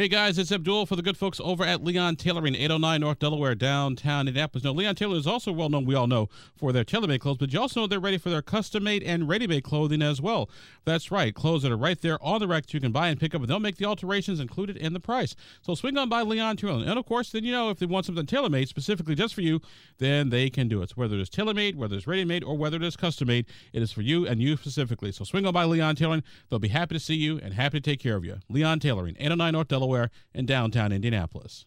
Hey guys, it's Abdul for the good folks over at Leon Tailoring, 809 North Delaware, downtown Indianapolis. Now, Leon Tailoring is also well known, we all know, for their tailor-made clothes, but you also know they're ready for their custom-made and ready-made clothing as well. That's right, clothes that are right there on the rack you can buy and pick up, and they'll make the alterations included in the price. So swing on by Leon Tailoring. And of course, then you know if they want something tailor-made specifically just for you, then they can do it. So whether it's tailor-made, whether it's ready-made, or whether it is custom-made, it is for you and you specifically. So swing on by Leon Tailoring. They'll be happy to see you and happy to take care of you. Leon Tailoring, 809 North Delaware, and downtown downtown Indianapolis.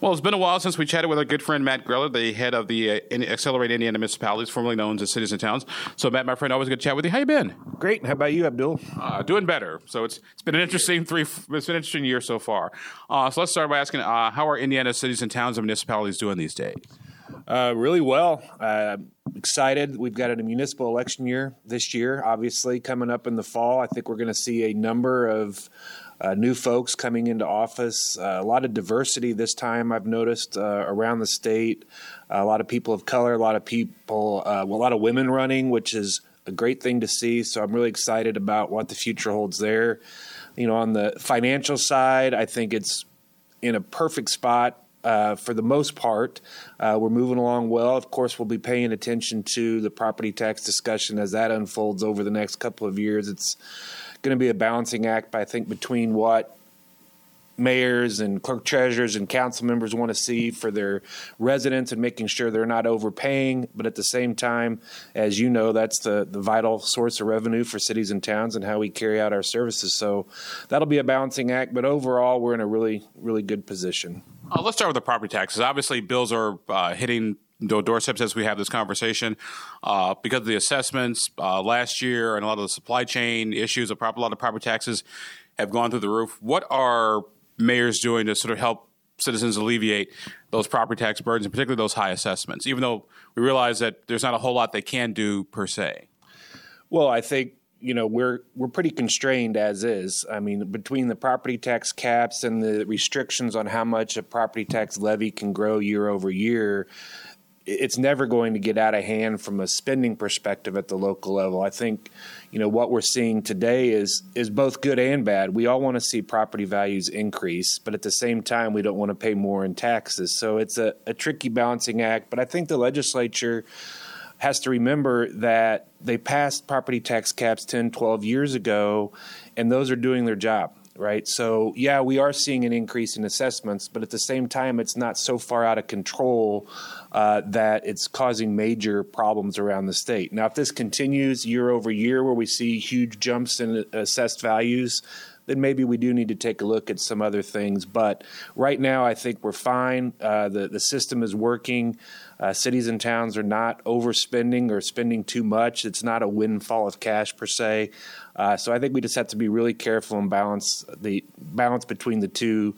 Well, it's been a while since we chatted with our good friend Matt Greller, the head of the uh, Accelerate Indiana Municipalities, formerly known as Cities and Towns. So, Matt, my friend, always good to chat with you. How you been? Great. How about you, Abdul? Uh, doing better. So it's it's been an interesting three. It's been an interesting year so far. Uh, so let's start by asking, uh, how are Indiana cities and towns and municipalities doing these days? Uh, really well. Uh, excited. We've got a municipal election year this year, obviously coming up in the fall. I think we're going to see a number of uh, new folks coming into office, uh, a lot of diversity this time I've noticed uh, around the state, a lot of people of color, a lot of people, uh, a lot of women running, which is a great thing to see. So I'm really excited about what the future holds there. You know, on the financial side, I think it's in a perfect spot. Uh, for the most part, uh, we're moving along well. Of course, we'll be paying attention to the property tax discussion as that unfolds over the next couple of years. It's going to be a balancing act, I think, between what mayors and clerk treasurers and council members want to see for their residents and making sure they're not overpaying. But at the same time, as you know, that's the, the vital source of revenue for cities and towns and how we carry out our services. So that'll be a balancing act. But overall, we're in a really, really good position. Uh, let's start with the property taxes. Obviously, bills are uh, hitting doorsteps as we have this conversation uh, because of the assessments uh, last year and a lot of the supply chain issues. A lot of property taxes have gone through the roof. What are mayors doing to sort of help citizens alleviate those property tax burdens, and particularly those high assessments? Even though we realize that there's not a whole lot they can do per se. Well, I think you know we're we're pretty constrained as is. I mean, between the property tax caps and the restrictions on how much a property tax levy can grow year over year, it's never going to get out of hand from a spending perspective at the local level. I think, you know, what we're seeing today is is both good and bad. We all want to see property values increase, but at the same time, we don't want to pay more in taxes. So it's a, a tricky balancing act. But I think the legislature has to remember that they passed property tax caps 10, 12 years ago, and those are doing their job right? So, yeah, we are seeing an increase in assessments, but at the same time, it's not so far out of control uh, that it's causing major problems around the state. Now, if this continues year over year, where we see huge jumps in assessed values, then maybe we do need to take a look at some other things. But right now, I think we're fine. Uh, the the system is working. Uh, cities and towns are not overspending or spending too much. It's not a windfall of cash per se. Uh, so I think we just have to be really careful and balance the balance between the two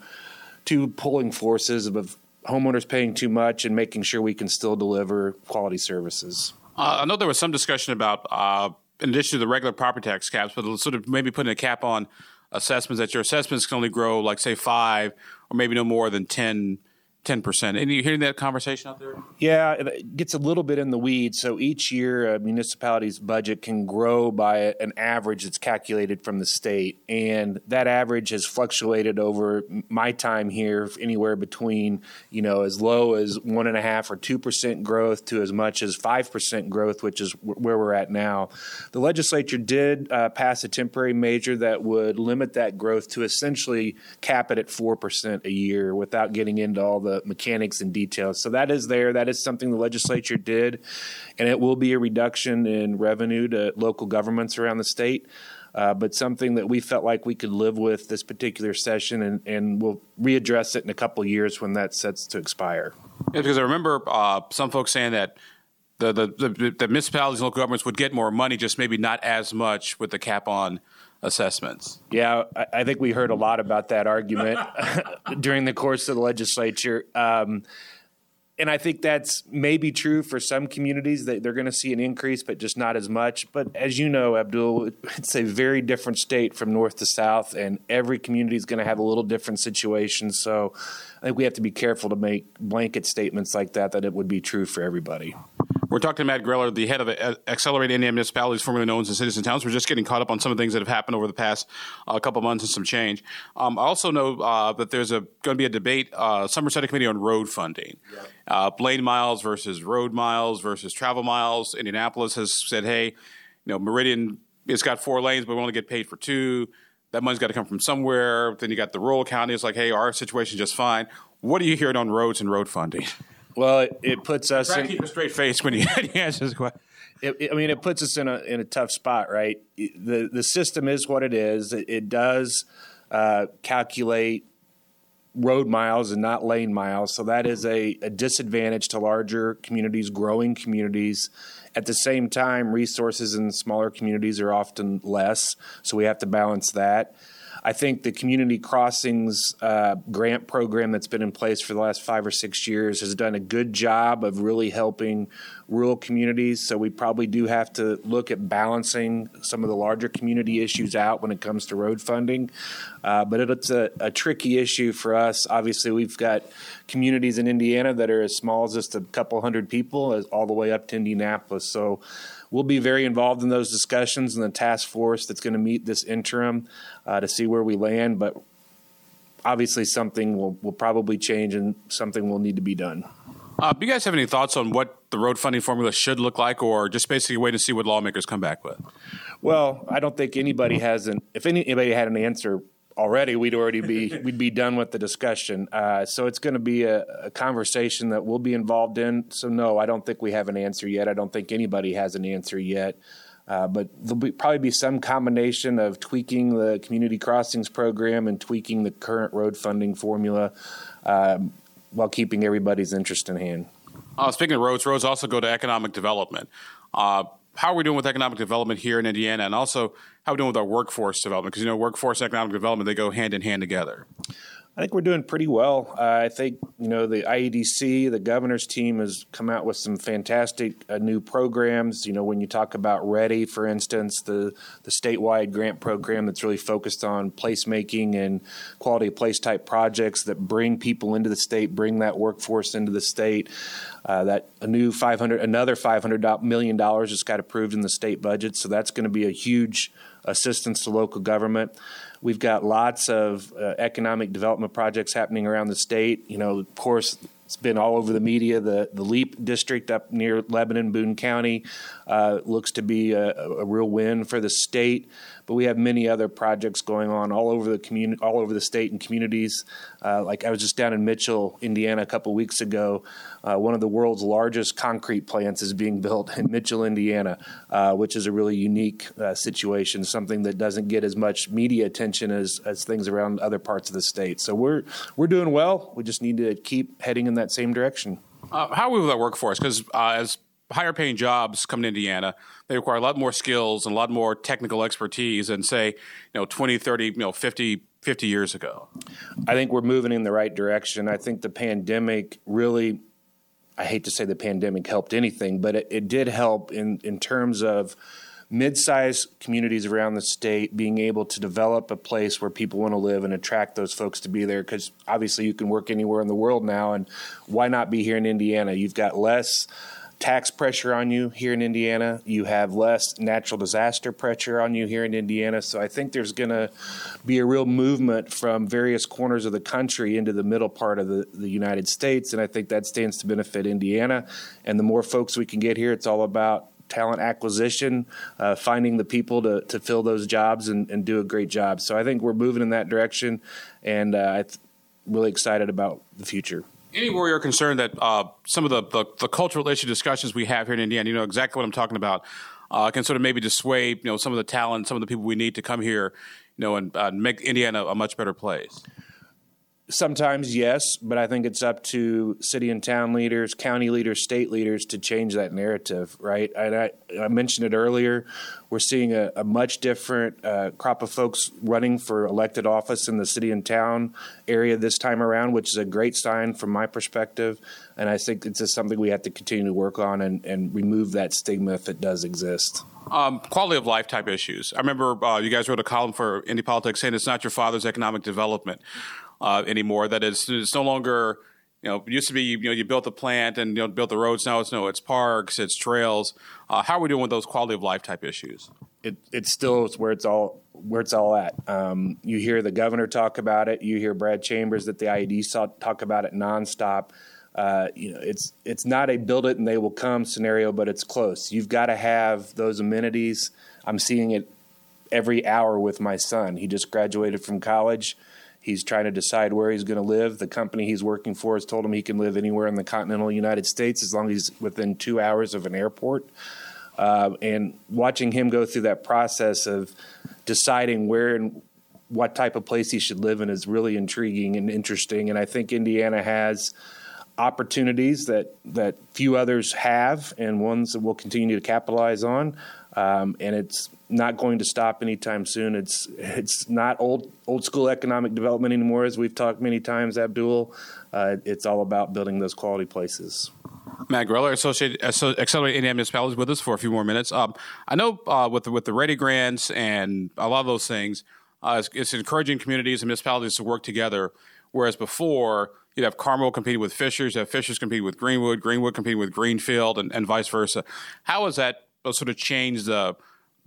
two pulling forces of homeowners paying too much and making sure we can still deliver quality services. Uh, I know there was some discussion about, uh, in addition to the regular property tax caps, but sort of maybe putting a cap on assessments that your assessments can only grow like say five or maybe no more than ten ten percent. And you hearing that conversation out there? Yeah, it gets a little bit in the weeds. So each year, a municipality's budget can grow by an average that's calculated from the state, and that average has fluctuated over my time here, anywhere between you know as low as one and a half or two percent growth to as much as five percent growth, which is where we're at now. The legislature did uh, pass a temporary measure that would limit that growth to essentially cap it at four percent a year, without getting into all the mechanics and details. So that is there. That is something the legislature did, and it will be a reduction in revenue to local governments around the state. Uh, but something that we felt like we could live with this particular session, and, and we'll readdress it in a couple years when that sets to expire. Yeah, because I remember uh, some folks saying that the, the, the, the municipalities and local governments would get more money, just maybe not as much with the cap on assessments. Yeah, I, think we heard a lot about that argument during the course of the legislature. Um, and I think that's maybe true for some communities that they're going to see an increase, but just not as much. But as you know, Abdul, it's a very different state from north to south, and every community is going to have a little different situation. So I think we have to be careful to make blanket statements like that that it would be true for everybody. We're talking to Matt Greller, the head of Accelerate Indiana Municipalities, formerly known as Cities and Towns. We're just getting caught up on some of the things that have happened over the past uh, couple months and some change. Um, I also know uh, that there's going to be a debate, uh, Summer Study Committee on road funding. Yeah. Uh, lane miles versus road miles versus travel miles. Indianapolis has said, hey, you know, Meridian, it's got four lanes, but we only get paid for two. That money's got to come from somewhere. Then you got the rural counties like, hey, our situation's just fine. What are you hearing on roads and road funding? Well, it, it puts us Try in, to keep a straight face when you, answer this question. It, it, I mean, it puts us in a in a tough spot, right? The the system is what it is. It, it does uh, calculate road miles and not lane miles, so that is a, a disadvantage to larger communities, growing communities. At the same time, resources in smaller communities are often less, so we have to balance that. I think the community crossings uh, grant program that's been in place for the last five or six years has done a good job of really helping rural communities. So we probably do have to look at balancing some of the larger community issues out when it comes to road funding. Uh, but it's a, a, tricky issue for us. Obviously, we've got communities in Indiana that are as small as just a couple hundred people, as all the way up to Indianapolis. So we'll be very involved in those discussions and the task force that's going to meet this interim uh, to see where we land. But obviously, something will, will probably change and something will need to be done. Uh, do you guys have any thoughts on what the road funding formula should look like, or just basically wait to see what lawmakers come back with? Well, I don't think anybody has an. If anybody had an answer already, we'd already be we'd be done with the discussion. Uh, so it's going to be a, a, conversation that we'll be involved in. So no, I don't think we have an answer yet. I don't think anybody has an answer yet. Uh, but there'll be, probably be some combination of tweaking the community crossings program and tweaking the current road funding formula um, while keeping everybody's interest in hand. Uh, speaking of roads, roads also go to economic development. Uh, how are we doing with economic development here in Indiana, and also how are we doing with our workforce development? Because you know, workforce and economic development they go hand in hand together. I think we're doing pretty well. Uh, I think you know the IEDC, the governor's team, has come out with some fantastic uh, new programs. You know, when you talk about READI, for instance, the the statewide grant program that's really focused on placemaking and quality of place type projects that bring people into the state, bring that workforce into the state. Uh, that a new 500, another 500 million dollars just got approved in the state budget, so that's going to be a huge assistance to local government. We've got lots of uh, economic development projects happening around the state. You know, of course, it's been all over the media. The the LEAP district up near Lebanon, Boone County, uh, looks to be a, a, real win for the state. But we have many other projects going on all over the community, all over the state and communities. Uh, like I was just down in Mitchell, Indiana, a couple weeks ago. Uh, one of the world's largest concrete plants is being built in Mitchell, Indiana, uh, which is a really unique uh, situation. Something that doesn't get as much media attention as as things around other parts of the state. So we're we're doing well. We just need to keep heading in that same direction. Uh, how are we with that workforce? Because uh, as higher paying jobs come to Indiana, they require a lot more skills and a lot more technical expertise than say, you know, 20, 30, you know, 50, 50 years ago. I think we're moving in the right direction. I think the pandemic really I hate to say the pandemic helped anything, but it, it did help in, in terms of mid-sized communities around the state being able to develop a place where people want to live and attract those folks to be there because obviously you can work anywhere in the world now and why not be here in indiana you've got less tax pressure on you here in Indiana. You have less natural disaster pressure on you here in Indiana. So I think there's going to be a real movement from various corners of the country into the middle part of the, the United States. And I think that stands to benefit Indiana. And the more folks we can get here, it's all about talent acquisition, uh, finding the people to, to fill those jobs and, and, do a great job. So I think we're moving in that direction. And uh, I'm really excited about the future any worry or concern that uh, some of the, the, the, cultural issue discussions we have here in Indiana, you know exactly what I'm talking about, uh, can sort of maybe dissuade you know some of the talent, some of the people we need to come here, you know, and uh, make Indiana a much better place. Sometimes, yes, but I think it's up to city and town leaders, county leaders, state leaders to change that narrative, right? And I, I mentioned it earlier. We're seeing a, a much different uh, crop of folks running for elected office in the city and town area this time around, which is a great sign from my perspective. And I think it's just something we have to continue to work on and, and remove that stigma if it does exist. Um, quality of life type issues. I remember uh, you guys wrote a column for Indy Politics saying it's not your father's economic development uh, anymore. That is, it's no longer you know, used to be you know you built the plant and you know built the roads. Now it's no, it's parks, it's trails. Uh, how are we doing with those quality of life type issues? It it still where it's all where it's all at. Um, you hear the governor talk about it. You hear Brad Chambers at the IED talk about it nonstop. Uh, you know, it's it's not a build it and they will come scenario, but it's close. You've got to have those amenities. I'm seeing it every hour with my son. He just graduated from college. He's trying to decide where he's going to live. The company he's working for has told him he can live anywhere in the continental United States as long as he's within two hours of an airport. Uh, and watching him go through that process of deciding where and what type of place he should live in is really intriguing and interesting. And I think Indiana has opportunities that that few others have, and ones that we'll continue to capitalize on. Um, and it's not going to stop anytime soon. It's it's not old old school economic development anymore, as we've talked many times, Abdul. Uh, it's all about building those quality places. Matt Greller, Associated Accelerate Indiana Municipalities, with us for a few more minutes. Um, I know uh, with the, with the READI grants and a lot of those things, uh, it's, it's encouraging communities and municipalities to work together. Whereas before, you'd have Carmel competing with Fishers, you have Fishers competing with Greenwood, Greenwood competing with Greenfield, and, and vice versa. How has that sort of changed the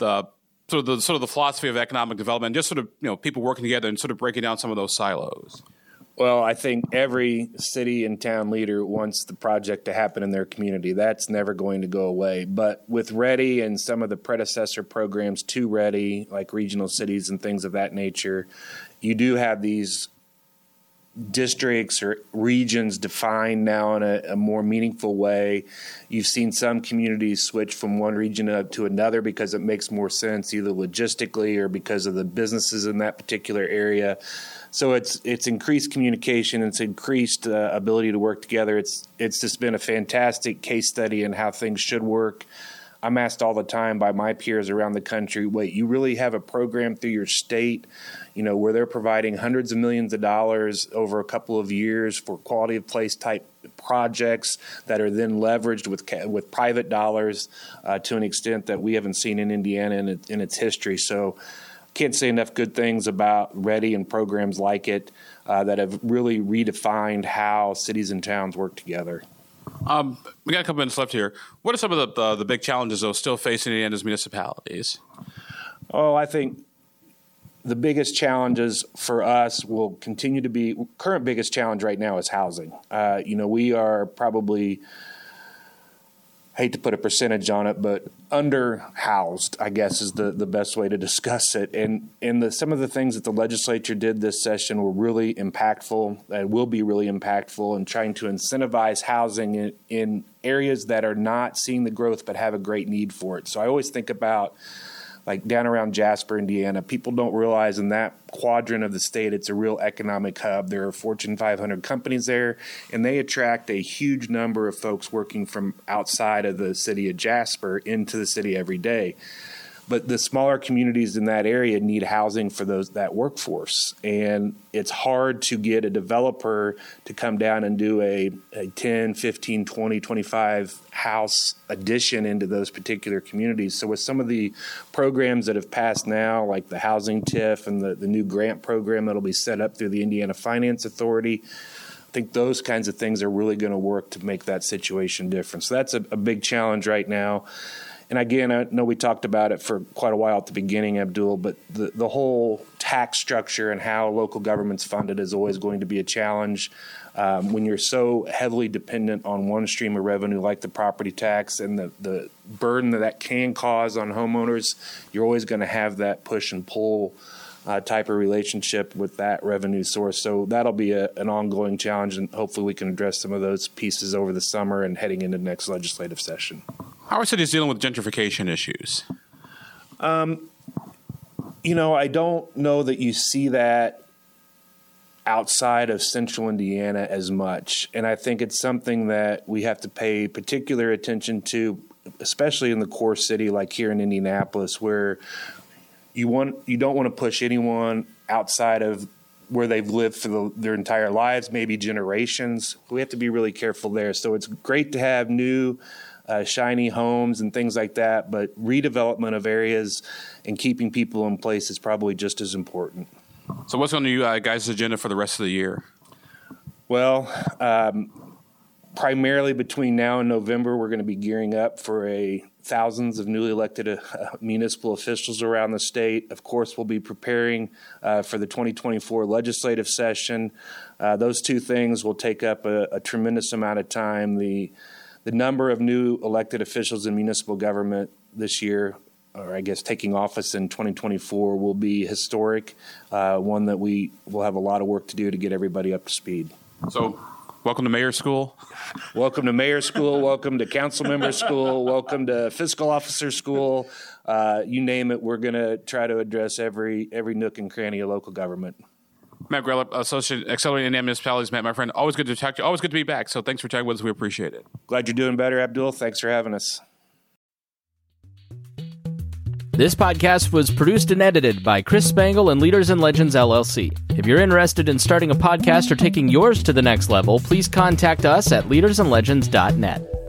the sort of the sort of the philosophy of economic development, just sort of you know people working together and sort of breaking down some of those silos? Well, I think every city and town leader wants the project to happen in their community. That's never going to go away. But with READI and some of the predecessor programs to READI, like regional cities and things of that nature, you do have these districts or regions defined now in a, a, more meaningful way. You've seen some communities switch from one region up to another because it makes more sense, either logistically or because of the businesses in that particular area. So it's it's increased communication, it's increased uh, ability to work together. It's it's just been a fantastic case study in how things should work. I'm asked all the time by my peers around the country, wait, you really have a program through your state, you know, where they're providing hundreds of millions of dollars over a couple of years for quality of place type projects that are then leveraged with with private dollars uh, to an extent that we haven't seen in Indiana in, in its history. So, can't say enough good things about READI and programs like it uh, that have really redefined how cities and towns work together. Um, we got a couple minutes left here. What are some of the uh, the big challenges though still facing Indiana's municipalities? Oh, I think the biggest challenges for us will continue to be current biggest challenge right now is housing. Uh, you know, we are probably hate to put a percentage on it, but underhoused, I guess, is the, the best way to discuss it. And and the, some of the things that the legislature did this session were really impactful and will be really impactful in trying to incentivize housing in, in areas that are not seeing the growth but have a great need for it. So I always think about like down around Jasper, Indiana. People don't realize in that quadrant of the state, it's a real economic hub. There are Fortune 500 companies there, and they attract a huge number of folks working from outside of the city of Jasper into the city every day but the smaller communities in that area need housing for those that workforce and it's hard to get a developer to come down and do a, a 10 15 20 25 house addition into those particular communities so with some of the programs that have passed now like the housing TIF and the, the new grant program that'll be set up through the indiana finance authority I think those kinds of things are really going to work to make that situation different. So that's a, a big challenge right now. And again, I know we talked about it for quite a while at the beginning, Abdul, but the, the whole tax structure and how local government's funded is always going to be a challenge. Um, when you're so heavily dependent on one stream of revenue like the property tax and the, the burden that that can cause on homeowners, you're always going to have that push and pull uh, type of relationship with that revenue source. So that'll be a, an ongoing challenge, and hopefully we can address some of those pieces over the summer and heading into next legislative session. How are cities dealing with gentrification issues? Um, you know, I don't know that you see that outside of central Indiana as much. And I think it's something that we have to pay particular attention to, especially in the core city like here in Indianapolis, where you want you don't want to push anyone outside of where they've lived for the, their entire lives, maybe generations. We have to be really careful there. So it's great to have new uh, shiny homes and things like that, but redevelopment of areas and keeping people in place is probably just as important. So, what's on you uh, guys' agenda for the rest of the year? Well, um, primarily between now and November, we're going to be gearing up for a thousands of newly elected uh, municipal officials around the state. Of course, we'll be preparing uh, for the 2024 legislative session. Uh, those two things will take up a, a, tremendous amount of time. The the number of new elected officials in municipal government this year, or I guess taking office in 2024, will be historic. Uh, one that we will have a lot of work to do to get everybody up to speed. So, welcome to mayor school. welcome to mayor school. Welcome to council member school. Welcome to fiscal officer school. Uh, you name it, we're going to try to address every every nook and cranny of local government. Matt Greller, Associate Accelerating Municipalities. Matt, my friend, always good to talk to you. Always good to be back. So thanks for chatting with us. We appreciate it. Glad you're doing better, Abdul. Thanks for having us. This podcast was produced and edited by Chris Spangle and Leaders and Legends LLC. If you're interested in starting a podcast or taking yours to the next level, please contact us at leadersandlegends.net.